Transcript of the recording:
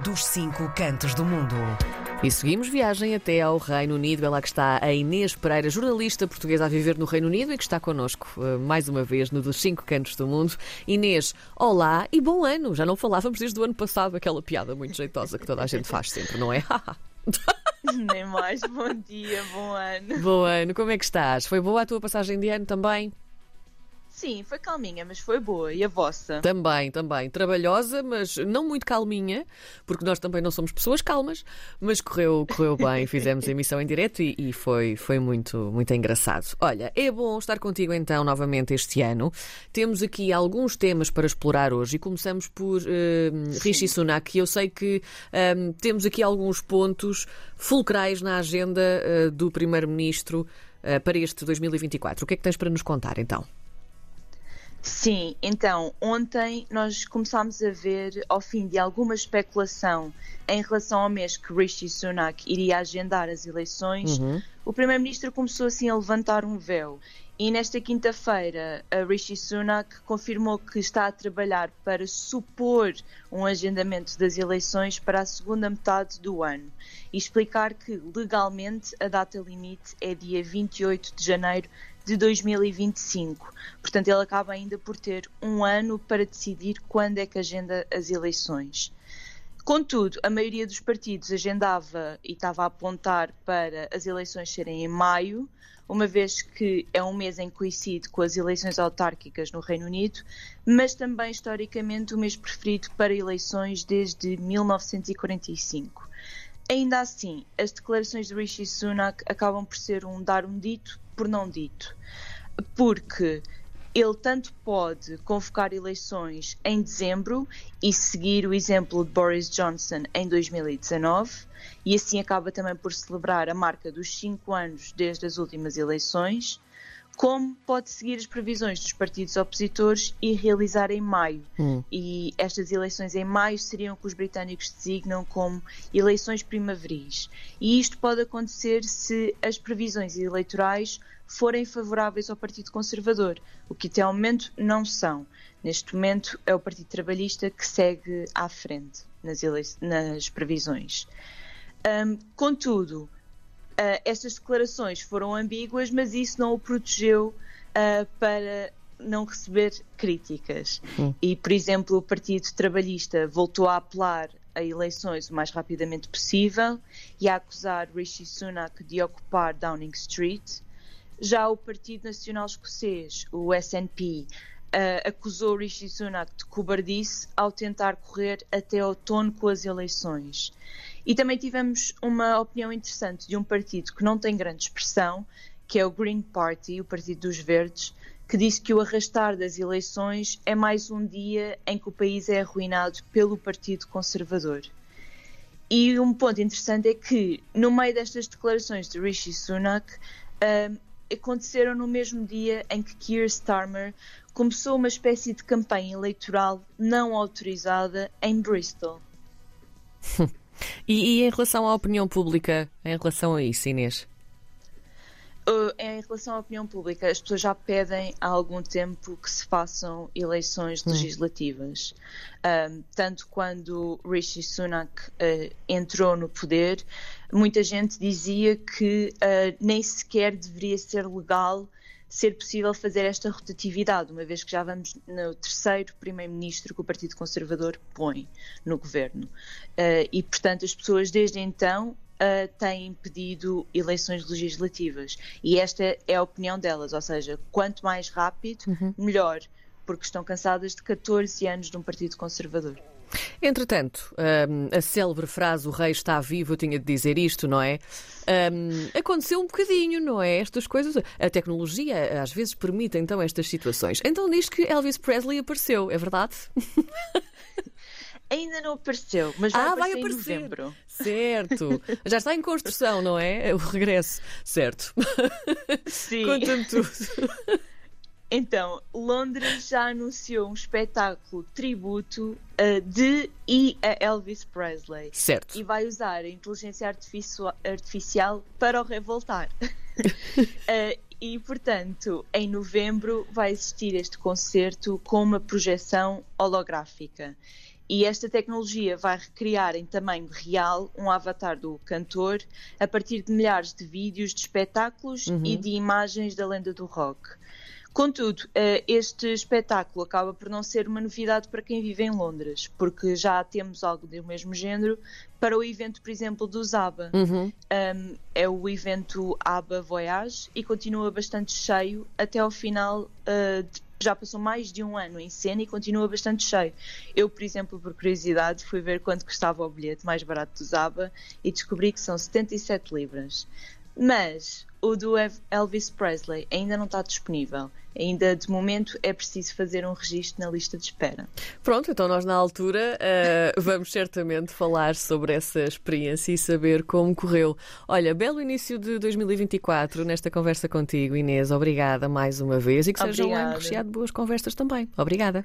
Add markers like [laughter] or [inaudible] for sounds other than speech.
dos cinco cantos do mundo. E seguimos viagem até ao Reino Unido. É lá que está a Inês Pereira, jornalista portuguesa a viver no Reino Unido e que está connosco uh, mais uma vez no dos cinco cantos do mundo. Inês, olá e bom ano. Já não falávamos desde o ano passado, aquela piada muito jeitosa que toda a gente faz sempre, não é? [laughs] Nem mais. Bom dia, bom ano. Bom ano, como é que estás? Foi boa a tua passagem de ano também? Sim, foi calminha, mas foi boa. E a vossa? Também, também. Trabalhosa, mas não muito calminha, porque nós também não somos pessoas calmas, mas correu, correu bem. [laughs] Fizemos a emissão em direto e, e, foi, foi muito, muito engraçado. Olha, é bom estar contigo então novamente este ano. Temos aqui alguns temas para explorar hoje e começamos por uh, Rishi Sunak. Eu sei que um, temos aqui alguns pontos fulcrais na agenda uh, do Primeiro-Ministro uh, para este 2024. O que é que tens para nos contar então? Sim, então, ontem nós começámos a ver, ao fim de alguma especulação em relação ao mês que Rishi Sunak iria agendar as eleições, uhum. o Primeiro-Ministro começou assim a levantar um véu. E nesta quinta-feira, a Rishi Sunak confirmou que está a trabalhar para supor um agendamento das eleições para a segunda metade do ano e explicar que legalmente a data limite é dia 28 de janeiro de 2025. Portanto, ele acaba ainda por ter um ano para decidir quando é que agenda as eleições. Contudo, a maioria dos partidos agendava e estava a apontar para as eleições serem em maio, uma vez que é um mês em que coincide com as eleições autárquicas no Reino Unido, mas também historicamente o mês preferido para eleições desde 1945. Ainda assim, as declarações de Rishi Sunak acabam por ser um dar um dito por não dito. Porque ele tanto pode convocar eleições em dezembro e seguir o exemplo de Boris Johnson em 2019, e assim acaba também por celebrar a marca dos cinco anos desde as últimas eleições como pode seguir as previsões dos partidos opositores e realizar em maio. Hum. E estas eleições em maio seriam o que os britânicos designam como eleições primaveris. E isto pode acontecer se as previsões eleitorais forem favoráveis ao Partido Conservador, o que até ao momento não são. Neste momento é o Partido Trabalhista que segue à frente nas, nas previsões. Um, contudo, Uh, estas declarações foram ambíguas, mas isso não o protegeu uh, para não receber críticas. Hum. E, por exemplo, o Partido Trabalhista voltou a apelar a eleições o mais rapidamente possível e a acusar Rishi Sunak de ocupar Downing Street. Já o Partido Nacional Escocês, o SNP, uh, acusou Rishi Sunak de cobardice ao tentar correr até outono com as eleições. E também tivemos uma opinião interessante de um partido que não tem grande expressão, que é o Green Party, o Partido dos Verdes, que disse que o arrastar das eleições é mais um dia em que o país é arruinado pelo Partido Conservador. E um ponto interessante é que, no meio destas declarações de Rishi Sunak, uh, aconteceram no mesmo dia em que Keir Starmer começou uma espécie de campanha eleitoral não autorizada em Bristol. [laughs] E, e, em relação à opinião pública, em relação a isso, Inês? Uh, em relação à opinião pública, as pessoas já pedem há algum tempo que se façam eleições hum. legislativas. Um, tanto quando Rishi Sunak uh, entrou no poder, muita gente dizia que uh, nem sequer deveria ser legal ser possível fazer esta rotatividade, uma vez que já vamos no terceiro primeiro-ministro que o Partido Conservador põe no governo. Uh, e, portanto, as pessoas desde então uh, têm pedido eleições legislativas. E esta é a opinião delas, ou seja, quanto mais rápido, uhum. melhor, porque estão cansadas de 14 anos de um Partido Conservador. Entretanto, um, a célebre frase o rei está vivo, eu tinha de dizer isto, não é? Um, aconteceu um bocadinho, não é? Estas coisas, a tecnologia às vezes permite então estas situações. Então diz que Elvis Presley apareceu, é verdade? [laughs] Ainda não apareceu, mas vai, ah, aparecer, vai aparecer em novembro. Certo. Já está em construção, não é? é o regresso. Certo. Sim. [laughs] Conta-me tudo. [laughs] Então, Londres já anunciou um espetáculo tributo uh, de e a Elvis Presley. Certo. E vai usar a inteligência artificial para o revoltar. uh, [laughs] e, portanto, em novembro vai existir este concerto com uma projeção holográfica. E esta tecnologia vai recriar em tamanho real um avatar do cantor a partir de milhares de vídeos de espetáculos uhum. e de imagens da lenda do rock. Contudo, eh, este espetáculo acaba por não ser uma novidade para quem vive em Londres, porque já temos algo do mesmo género para o evento, por exemplo, do Zaba. Uhum. Um, é o evento ABBA Voyage e continua bastante cheio até ao final uh, de já passou mais de um ano em cena e continua bastante cheio. Eu, por exemplo, por curiosidade, fui ver quanto custava o bilhete mais barato do Zaba e descobri que são 77 libras. Mas o do Elvis Presley ainda não está disponível. Ainda de momento é preciso fazer um registro na lista de espera. Pronto, então nós na altura uh, [laughs] vamos certamente falar sobre essa experiência e saber como correu. Olha, belo início de 2024 nesta conversa contigo, Inês. Obrigada mais uma vez e que seja um ano recheado de boas conversas também. Obrigada.